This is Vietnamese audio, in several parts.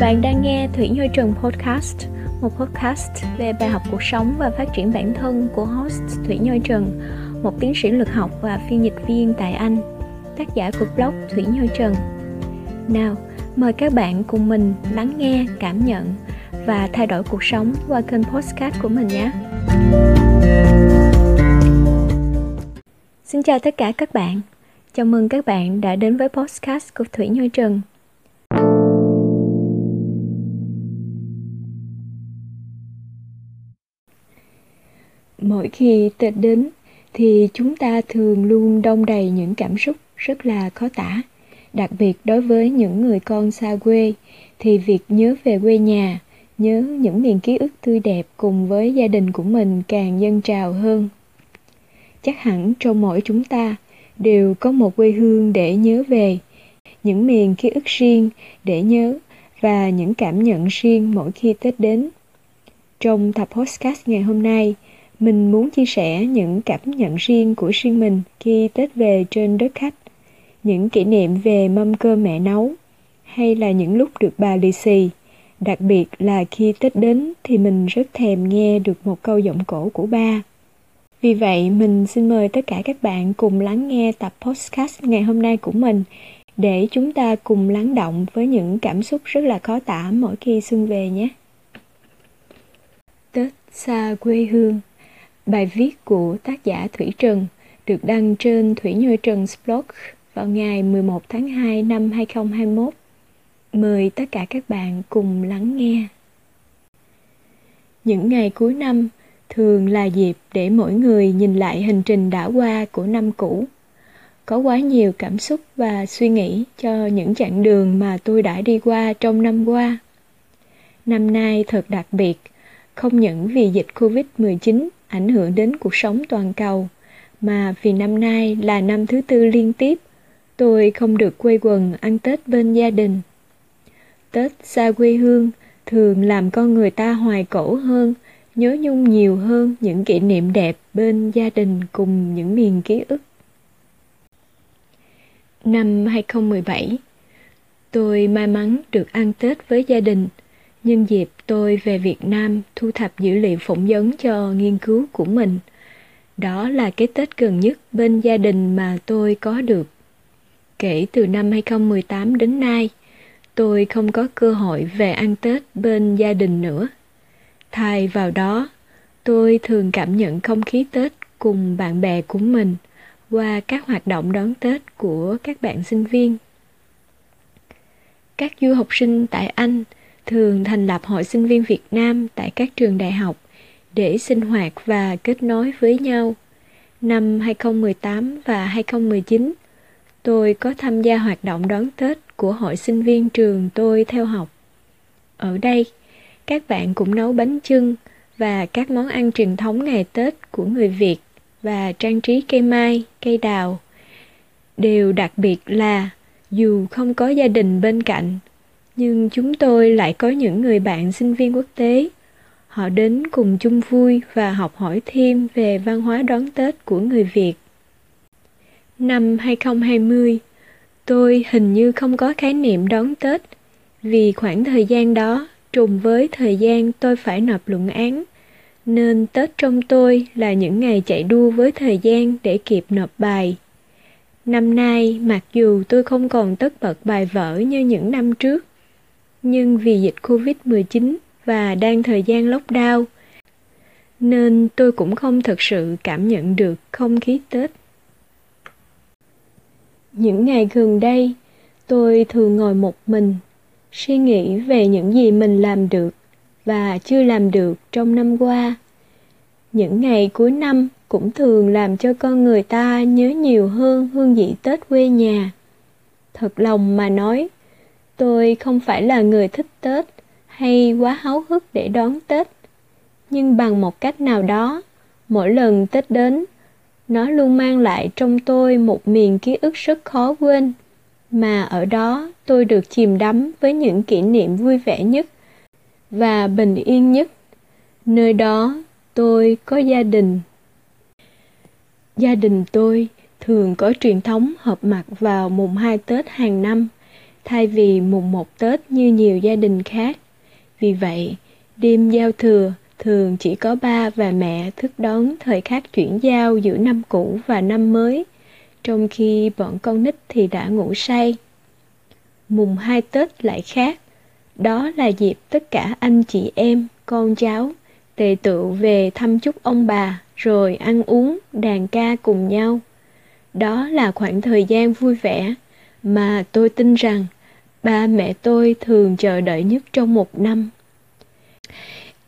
Bạn đang nghe Thủy Như Trần Podcast, một podcast về bài học cuộc sống và phát triển bản thân của host Thủy Như Trần, một tiến sĩ lực học và phiên dịch viên tại Anh, tác giả của blog Thủy Như Trần. Nào, mời các bạn cùng mình lắng nghe, cảm nhận và thay đổi cuộc sống qua kênh podcast của mình nhé. Xin chào tất cả các bạn. Chào mừng các bạn đã đến với podcast của Thủy Như Trần. Mỗi khi Tết đến thì chúng ta thường luôn đông đầy những cảm xúc rất là khó tả. Đặc biệt đối với những người con xa quê thì việc nhớ về quê nhà, nhớ những miền ký ức tươi đẹp cùng với gia đình của mình càng dâng trào hơn. Chắc hẳn trong mỗi chúng ta đều có một quê hương để nhớ về, những miền ký ức riêng để nhớ và những cảm nhận riêng mỗi khi Tết đến. Trong tập podcast ngày hôm nay, mình muốn chia sẻ những cảm nhận riêng của riêng mình khi Tết về trên đất khách, những kỷ niệm về mâm cơm mẹ nấu, hay là những lúc được bà lì xì. Đặc biệt là khi Tết đến thì mình rất thèm nghe được một câu giọng cổ của ba. Vì vậy, mình xin mời tất cả các bạn cùng lắng nghe tập podcast ngày hôm nay của mình để chúng ta cùng lắng động với những cảm xúc rất là khó tả mỗi khi xuân về nhé. Tết xa quê hương Bài viết của tác giả Thủy Trần được đăng trên Thủy Như Trần blog vào ngày 11 tháng 2 năm 2021. Mời tất cả các bạn cùng lắng nghe. Những ngày cuối năm thường là dịp để mỗi người nhìn lại hành trình đã qua của năm cũ. Có quá nhiều cảm xúc và suy nghĩ cho những chặng đường mà tôi đã đi qua trong năm qua. Năm nay thật đặc biệt, không những vì dịch Covid-19 ảnh hưởng đến cuộc sống toàn cầu, mà vì năm nay là năm thứ tư liên tiếp, tôi không được quây quần ăn Tết bên gia đình. Tết xa quê hương thường làm con người ta hoài cổ hơn, nhớ nhung nhiều hơn những kỷ niệm đẹp bên gia đình cùng những miền ký ức. Năm 2017, tôi may mắn được ăn Tết với gia đình – Nhân dịp tôi về Việt Nam thu thập dữ liệu phỏng vấn cho nghiên cứu của mình. Đó là cái Tết gần nhất bên gia đình mà tôi có được. Kể từ năm 2018 đến nay, tôi không có cơ hội về ăn Tết bên gia đình nữa. Thay vào đó, tôi thường cảm nhận không khí Tết cùng bạn bè của mình qua các hoạt động đón Tết của các bạn sinh viên. Các du học sinh tại Anh – thường thành lập hội sinh viên Việt Nam tại các trường đại học để sinh hoạt và kết nối với nhau. Năm 2018 và 2019, tôi có tham gia hoạt động đón Tết của hội sinh viên trường tôi theo học. Ở đây, các bạn cũng nấu bánh chưng và các món ăn truyền thống ngày Tết của người Việt và trang trí cây mai, cây đào. Điều đặc biệt là dù không có gia đình bên cạnh nhưng chúng tôi lại có những người bạn sinh viên quốc tế họ đến cùng chung vui và học hỏi thêm về văn hóa đón Tết của người Việt. Năm 2020, tôi hình như không có khái niệm đón Tết vì khoảng thời gian đó trùng với thời gian tôi phải nộp luận án nên Tết trong tôi là những ngày chạy đua với thời gian để kịp nộp bài. Năm nay, mặc dù tôi không còn tất bật bài vở như những năm trước, nhưng vì dịch Covid-19 và đang thời gian lockdown, nên tôi cũng không thực sự cảm nhận được không khí Tết. Những ngày gần đây, tôi thường ngồi một mình, suy nghĩ về những gì mình làm được và chưa làm được trong năm qua. Những ngày cuối năm cũng thường làm cho con người ta nhớ nhiều hơn hương vị Tết quê nhà. Thật lòng mà nói, Tôi không phải là người thích Tết hay quá háo hức để đón Tết. Nhưng bằng một cách nào đó, mỗi lần Tết đến, nó luôn mang lại trong tôi một miền ký ức rất khó quên. Mà ở đó tôi được chìm đắm với những kỷ niệm vui vẻ nhất và bình yên nhất. Nơi đó tôi có gia đình. Gia đình tôi thường có truyền thống họp mặt vào mùng 2 Tết hàng năm thay vì mùng một Tết như nhiều gia đình khác. Vì vậy, đêm giao thừa thường chỉ có ba và mẹ thức đón thời khắc chuyển giao giữa năm cũ và năm mới, trong khi bọn con nít thì đã ngủ say. Mùng hai Tết lại khác, đó là dịp tất cả anh chị em, con cháu tề tựu về thăm chúc ông bà rồi ăn uống, đàn ca cùng nhau. Đó là khoảng thời gian vui vẻ mà tôi tin rằng ba mẹ tôi thường chờ đợi nhất trong một năm.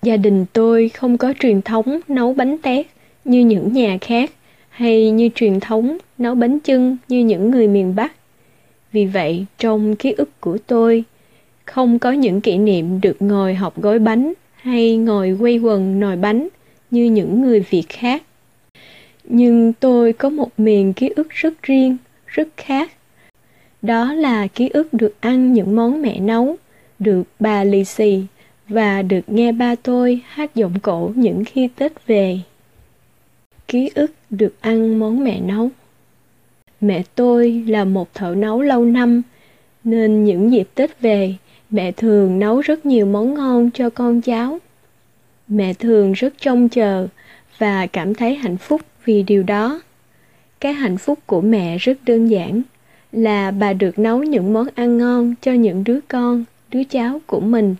Gia đình tôi không có truyền thống nấu bánh tét như những nhà khác hay như truyền thống nấu bánh chưng như những người miền Bắc. Vì vậy, trong ký ức của tôi, không có những kỷ niệm được ngồi học gói bánh hay ngồi quay quần nồi bánh như những người Việt khác. Nhưng tôi có một miền ký ức rất riêng, rất khác. Đó là ký ức được ăn những món mẹ nấu, được bà lì xì và được nghe ba tôi hát giọng cổ những khi Tết về. Ký ức được ăn món mẹ nấu. Mẹ tôi là một thợ nấu lâu năm, nên những dịp Tết về, mẹ thường nấu rất nhiều món ngon cho con cháu. Mẹ thường rất trông chờ và cảm thấy hạnh phúc vì điều đó. Cái hạnh phúc của mẹ rất đơn giản là bà được nấu những món ăn ngon cho những đứa con, đứa cháu của mình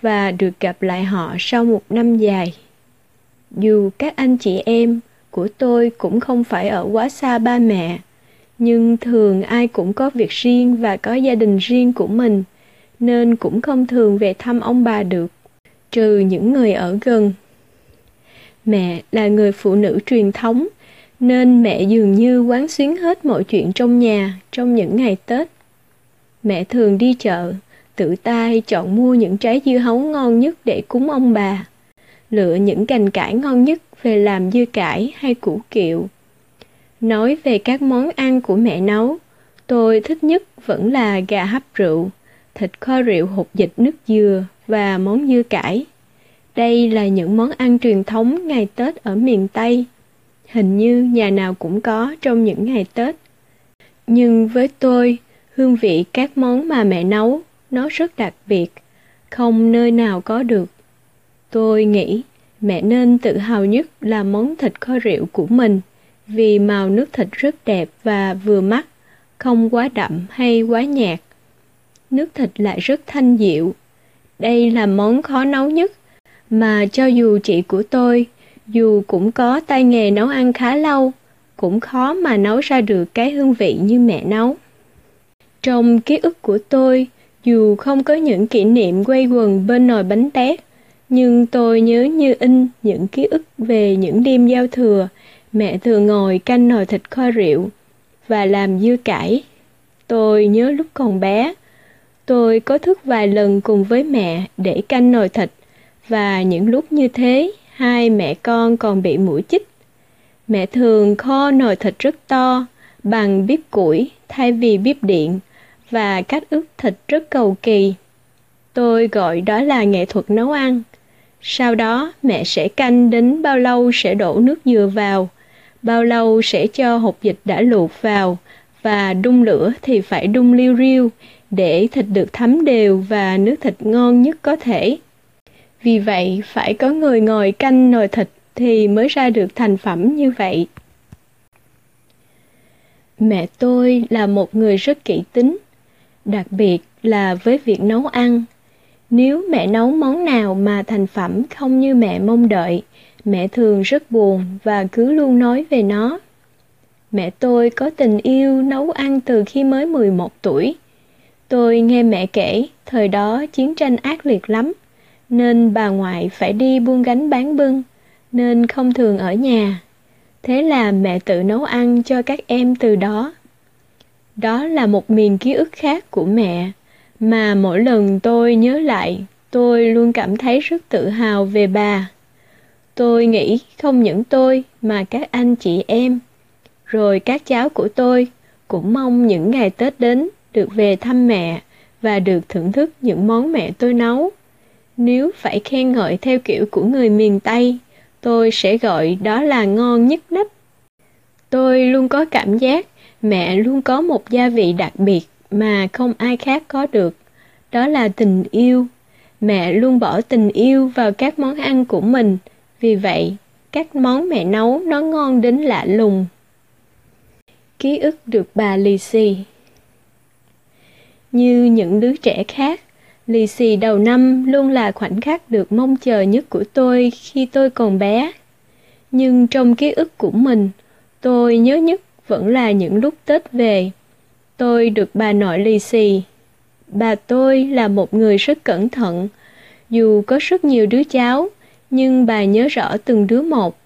và được gặp lại họ sau một năm dài. Dù các anh chị em của tôi cũng không phải ở quá xa ba mẹ, nhưng thường ai cũng có việc riêng và có gia đình riêng của mình, nên cũng không thường về thăm ông bà được, trừ những người ở gần. Mẹ là người phụ nữ truyền thống, nên mẹ dường như quán xuyến hết mọi chuyện trong nhà trong những ngày Tết. Mẹ thường đi chợ, tự tay chọn mua những trái dưa hấu ngon nhất để cúng ông bà, lựa những cành cải ngon nhất về làm dưa cải hay củ kiệu. Nói về các món ăn của mẹ nấu, tôi thích nhất vẫn là gà hấp rượu, thịt kho rượu hột dịch nước dừa và món dưa cải. Đây là những món ăn truyền thống ngày Tết ở miền Tây. Hình như nhà nào cũng có trong những ngày Tết. Nhưng với tôi, hương vị các món mà mẹ nấu nó rất đặc biệt, không nơi nào có được. Tôi nghĩ mẹ nên tự hào nhất là món thịt kho rượu của mình, vì màu nước thịt rất đẹp và vừa mắt, không quá đậm hay quá nhạt. Nước thịt lại rất thanh dịu. Đây là món khó nấu nhất, mà cho dù chị của tôi, dù cũng có tay nghề nấu ăn khá lâu, cũng khó mà nấu ra được cái hương vị như mẹ nấu. Trong ký ức của tôi, dù không có những kỷ niệm quay quần bên nồi bánh tét, nhưng tôi nhớ như in những ký ức về những đêm giao thừa, mẹ thường ngồi canh nồi thịt kho rượu và làm dưa cải. Tôi nhớ lúc còn bé, tôi có thức vài lần cùng với mẹ để canh nồi thịt và những lúc như thế, hai mẹ con còn bị mũi chích. Mẹ thường kho nồi thịt rất to bằng bếp củi thay vì bếp điện và cách ướp thịt rất cầu kỳ. Tôi gọi đó là nghệ thuật nấu ăn. Sau đó mẹ sẽ canh đến bao lâu sẽ đổ nước dừa vào, bao lâu sẽ cho hột dịch đã luộc vào và đun lửa thì phải đun liu riu để thịt được thấm đều và nước thịt ngon nhất có thể. Vì vậy phải có người ngồi canh nồi thịt thì mới ra được thành phẩm như vậy. Mẹ tôi là một người rất kỹ tính đặc biệt là với việc nấu ăn. Nếu mẹ nấu món nào mà thành phẩm không như mẹ mong đợi, mẹ thường rất buồn và cứ luôn nói về nó. Mẹ tôi có tình yêu nấu ăn từ khi mới 11 tuổi. Tôi nghe mẹ kể, thời đó chiến tranh ác liệt lắm, nên bà ngoại phải đi buôn gánh bán bưng, nên không thường ở nhà. Thế là mẹ tự nấu ăn cho các em từ đó. Đó là một miền ký ức khác của mẹ, mà mỗi lần tôi nhớ lại, tôi luôn cảm thấy rất tự hào về bà. Tôi nghĩ không những tôi mà các anh chị em, rồi các cháu của tôi cũng mong những ngày Tết đến được về thăm mẹ và được thưởng thức những món mẹ tôi nấu. Nếu phải khen ngợi theo kiểu của người miền Tây, tôi sẽ gọi đó là ngon nhất nấp. Tôi luôn có cảm giác mẹ luôn có một gia vị đặc biệt mà không ai khác có được, đó là tình yêu. Mẹ luôn bỏ tình yêu vào các món ăn của mình, vì vậy các món mẹ nấu nó ngon đến lạ lùng. Ký ức được bà lì xì Như những đứa trẻ khác, lì xì đầu năm luôn là khoảnh khắc được mong chờ nhất của tôi khi tôi còn bé. Nhưng trong ký ức của mình, tôi nhớ nhất vẫn là những lúc Tết về. Tôi được bà nội lì xì. Bà tôi là một người rất cẩn thận. Dù có rất nhiều đứa cháu, nhưng bà nhớ rõ từng đứa một.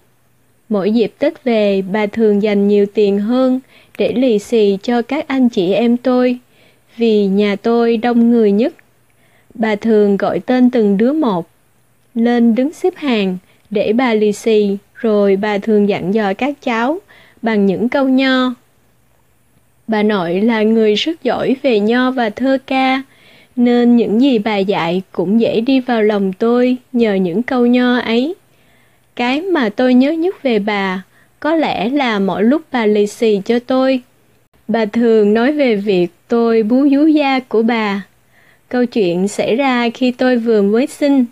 Mỗi dịp Tết về, bà thường dành nhiều tiền hơn để lì xì cho các anh chị em tôi, vì nhà tôi đông người nhất. Bà thường gọi tên từng đứa một, lên đứng xếp hàng để bà lì xì, rồi bà thường dặn dò các cháu bằng những câu nho. Bà nội là người rất giỏi về nho và thơ ca, nên những gì bà dạy cũng dễ đi vào lòng tôi nhờ những câu nho ấy. Cái mà tôi nhớ nhất về bà có lẽ là mỗi lúc bà lì xì cho tôi. Bà thường nói về việc tôi bú vú da của bà. Câu chuyện xảy ra khi tôi vừa mới sinh.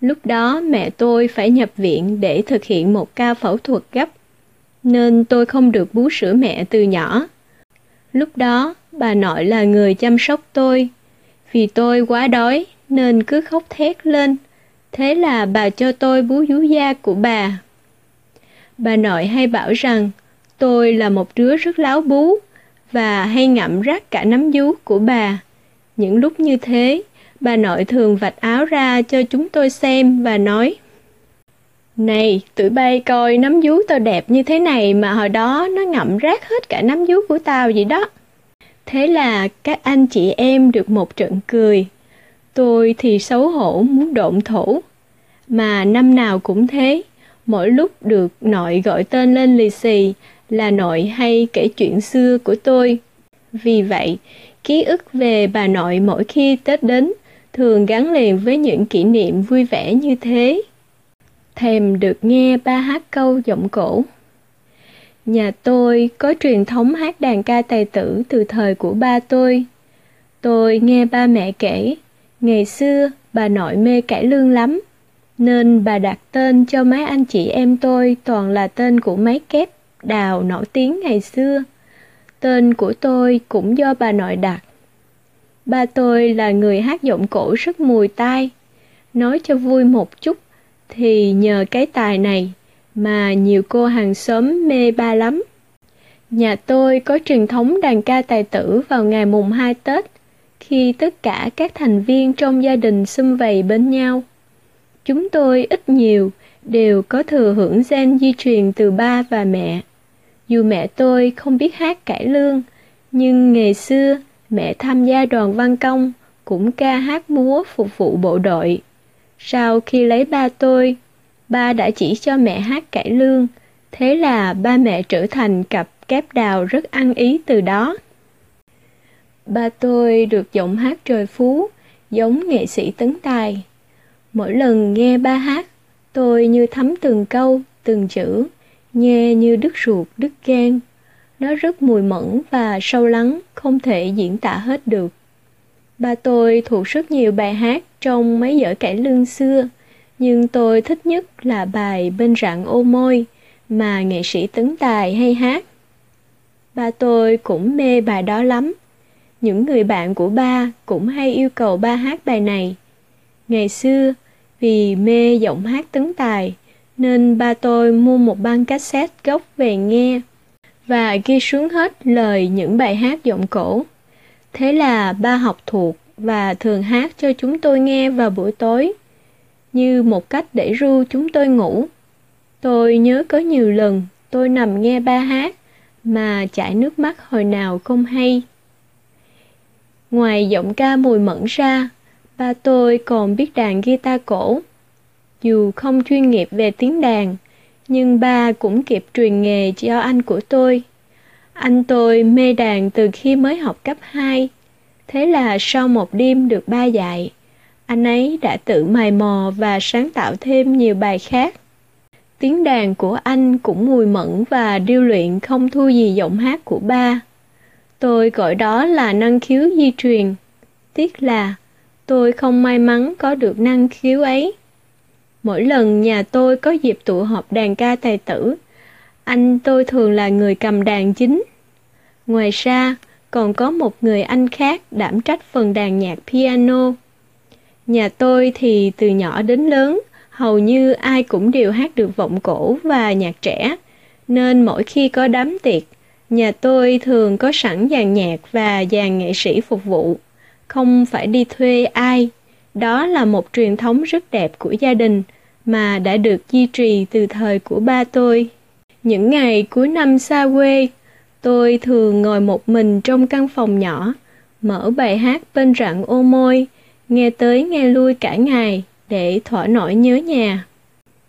Lúc đó mẹ tôi phải nhập viện để thực hiện một ca phẫu thuật gấp, nên tôi không được bú sữa mẹ từ nhỏ. Lúc đó, bà nội là người chăm sóc tôi. Vì tôi quá đói nên cứ khóc thét lên. Thế là bà cho tôi bú vú da của bà. Bà nội hay bảo rằng tôi là một đứa rất láo bú và hay ngậm rác cả nắm vú của bà. Những lúc như thế, bà nội thường vạch áo ra cho chúng tôi xem và nói Này, tụi bay coi nắm vú tao đẹp như thế này mà hồi đó nó ngậm rác hết cả nắm vú của tao vậy đó. Thế là các anh chị em được một trận cười. Tôi thì xấu hổ muốn độn thổ. Mà năm nào cũng thế, mỗi lúc được nội gọi tên lên lì xì là nội hay kể chuyện xưa của tôi. Vì vậy, ký ức về bà nội mỗi khi Tết đến thường gắn liền với những kỷ niệm vui vẻ như thế. Thèm được nghe ba hát câu giọng cổ. Nhà tôi có truyền thống hát đàn ca tài tử từ thời của ba tôi. Tôi nghe ba mẹ kể, ngày xưa bà nội mê cải lương lắm, nên bà đặt tên cho mấy anh chị em tôi toàn là tên của mấy kép đào nổi tiếng ngày xưa. Tên của tôi cũng do bà nội đặt. Ba tôi là người hát giọng cổ rất mùi tai. Nói cho vui một chút, thì nhờ cái tài này mà nhiều cô hàng xóm mê ba lắm. Nhà tôi có truyền thống đàn ca tài tử vào ngày mùng 2 Tết, khi tất cả các thành viên trong gia đình xung vầy bên nhau. Chúng tôi ít nhiều đều có thừa hưởng gen di truyền từ ba và mẹ. Dù mẹ tôi không biết hát cải lương, nhưng ngày xưa mẹ tham gia đoàn văn công cũng ca hát múa phục vụ bộ đội. Sau khi lấy ba tôi, ba đã chỉ cho mẹ hát cải lương, thế là ba mẹ trở thành cặp kép đào rất ăn ý từ đó. Ba tôi được giọng hát trời phú, giống nghệ sĩ tấn tài. Mỗi lần nghe ba hát, tôi như thấm từng câu, từng chữ, nghe như đứt ruột, đứt gan. Nó rất mùi mẫn và sâu lắng, không thể diễn tả hết được. Ba tôi thuộc rất nhiều bài hát trong mấy vở cải lương xưa, nhưng tôi thích nhất là bài Bên rạng ô môi mà nghệ sĩ Tấn Tài hay hát. Ba tôi cũng mê bài đó lắm. Những người bạn của ba cũng hay yêu cầu ba hát bài này. Ngày xưa, vì mê giọng hát Tấn Tài, nên ba tôi mua một băng cassette gốc về nghe và ghi xuống hết lời những bài hát giọng cổ. Thế là ba học thuộc và thường hát cho chúng tôi nghe vào buổi tối, như một cách để ru chúng tôi ngủ. Tôi nhớ có nhiều lần tôi nằm nghe ba hát mà chảy nước mắt hồi nào không hay. Ngoài giọng ca mùi mẫn ra, ba tôi còn biết đàn guitar cổ. Dù không chuyên nghiệp về tiếng đàn, nhưng ba cũng kịp truyền nghề cho anh của tôi. Anh tôi mê đàn từ khi mới học cấp 2. Thế là sau một đêm được ba dạy, anh ấy đã tự mài mò và sáng tạo thêm nhiều bài khác. Tiếng đàn của anh cũng mùi mẫn và điêu luyện không thua gì giọng hát của ba. Tôi gọi đó là năng khiếu di truyền. Tiếc là tôi không may mắn có được năng khiếu ấy. Mỗi lần nhà tôi có dịp tụ họp đàn ca tài tử, anh tôi thường là người cầm đàn chính. Ngoài ra, còn có một người anh khác đảm trách phần đàn nhạc piano. Nhà tôi thì từ nhỏ đến lớn, hầu như ai cũng đều hát được vọng cổ và nhạc trẻ, nên mỗi khi có đám tiệc, nhà tôi thường có sẵn dàn nhạc và dàn nghệ sĩ phục vụ, không phải đi thuê ai. Đó là một truyền thống rất đẹp của gia đình mà đã được duy trì từ thời của ba tôi. Những ngày cuối năm xa quê, tôi thường ngồi một mình trong căn phòng nhỏ, mở bài hát bên rặng ô môi, nghe tới nghe lui cả ngày để thỏa nỗi nhớ nhà.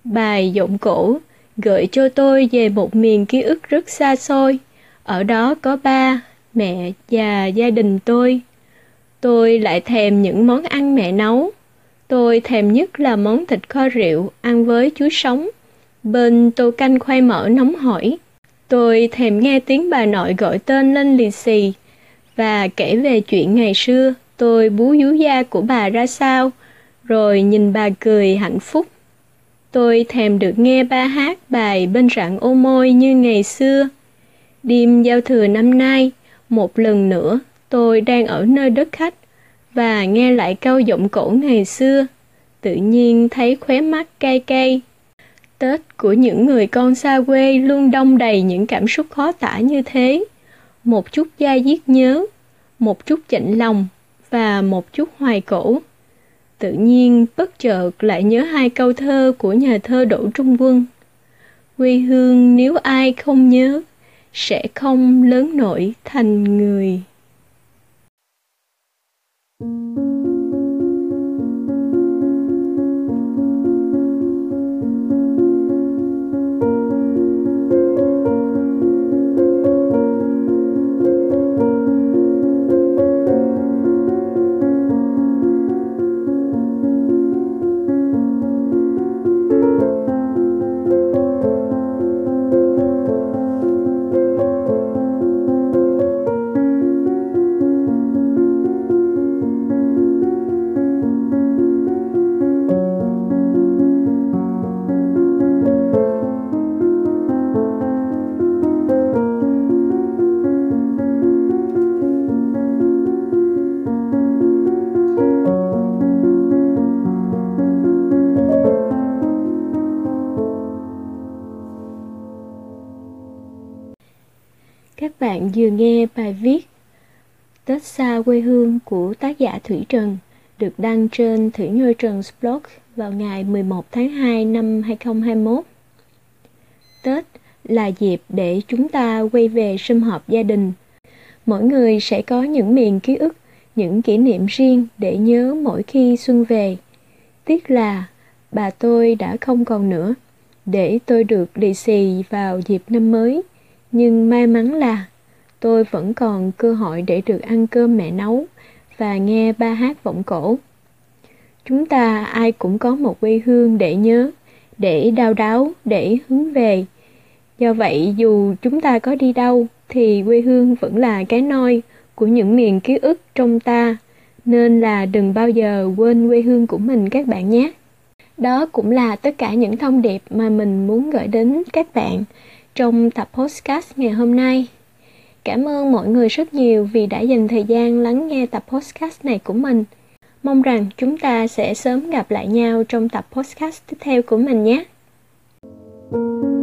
Bài giọng cổ gợi cho tôi về một miền ký ức rất xa xôi. Ở đó có ba, mẹ và gia đình tôi. Tôi lại thèm những món ăn mẹ nấu. Tôi thèm nhất là món thịt kho rượu ăn với chuối sống, bên tô canh khoai mỡ nóng hổi. Tôi thèm nghe tiếng bà nội gọi tên lên lì xì và kể về chuyện ngày xưa tôi bú vú da của bà ra sao, rồi nhìn bà cười hạnh phúc. Tôi thèm được nghe ba hát bài bên rạng ô môi như ngày xưa. Đêm giao thừa năm nay, một lần nữa tôi đang ở nơi đất khách và nghe lại câu giọng cổ ngày xưa. Tự nhiên thấy khóe mắt cay cay. Tết của những người con xa quê luôn đông đầy những cảm xúc khó tả như thế. Một chút da diết nhớ, một chút chạnh lòng và một chút hoài cổ. Tự nhiên bất chợt lại nhớ hai câu thơ của nhà thơ Đỗ Trung Quân. Quê hương nếu ai không nhớ, sẽ không lớn nổi thành người. Bạn vừa nghe bài viết Tết xa quê hương của tác giả Thủy Trần được đăng trên Thủy Nhôi Trần blog vào ngày 11 tháng 2 năm 2021. Tết là dịp để chúng ta quay về sum họp gia đình. Mỗi người sẽ có những miền ký ức, những kỷ niệm riêng để nhớ mỗi khi xuân về. Tiếc là bà tôi đã không còn nữa, để tôi được lì xì vào dịp năm mới. Nhưng may mắn là tôi vẫn còn cơ hội để được ăn cơm mẹ nấu và nghe ba hát vọng cổ. Chúng ta ai cũng có một quê hương để nhớ, để đau đáu, để hướng về. Do vậy dù chúng ta có đi đâu thì quê hương vẫn là cái nôi của những miền ký ức trong ta, nên là đừng bao giờ quên quê hương của mình các bạn nhé. Đó cũng là tất cả những thông điệp mà mình muốn gửi đến các bạn trong tập podcast ngày hôm nay. Cảm ơn mọi người rất nhiều vì đã dành thời gian lắng nghe tập podcast này của mình. Mong rằng chúng ta sẽ sớm gặp lại nhau trong tập podcast tiếp theo của mình nhé. thank you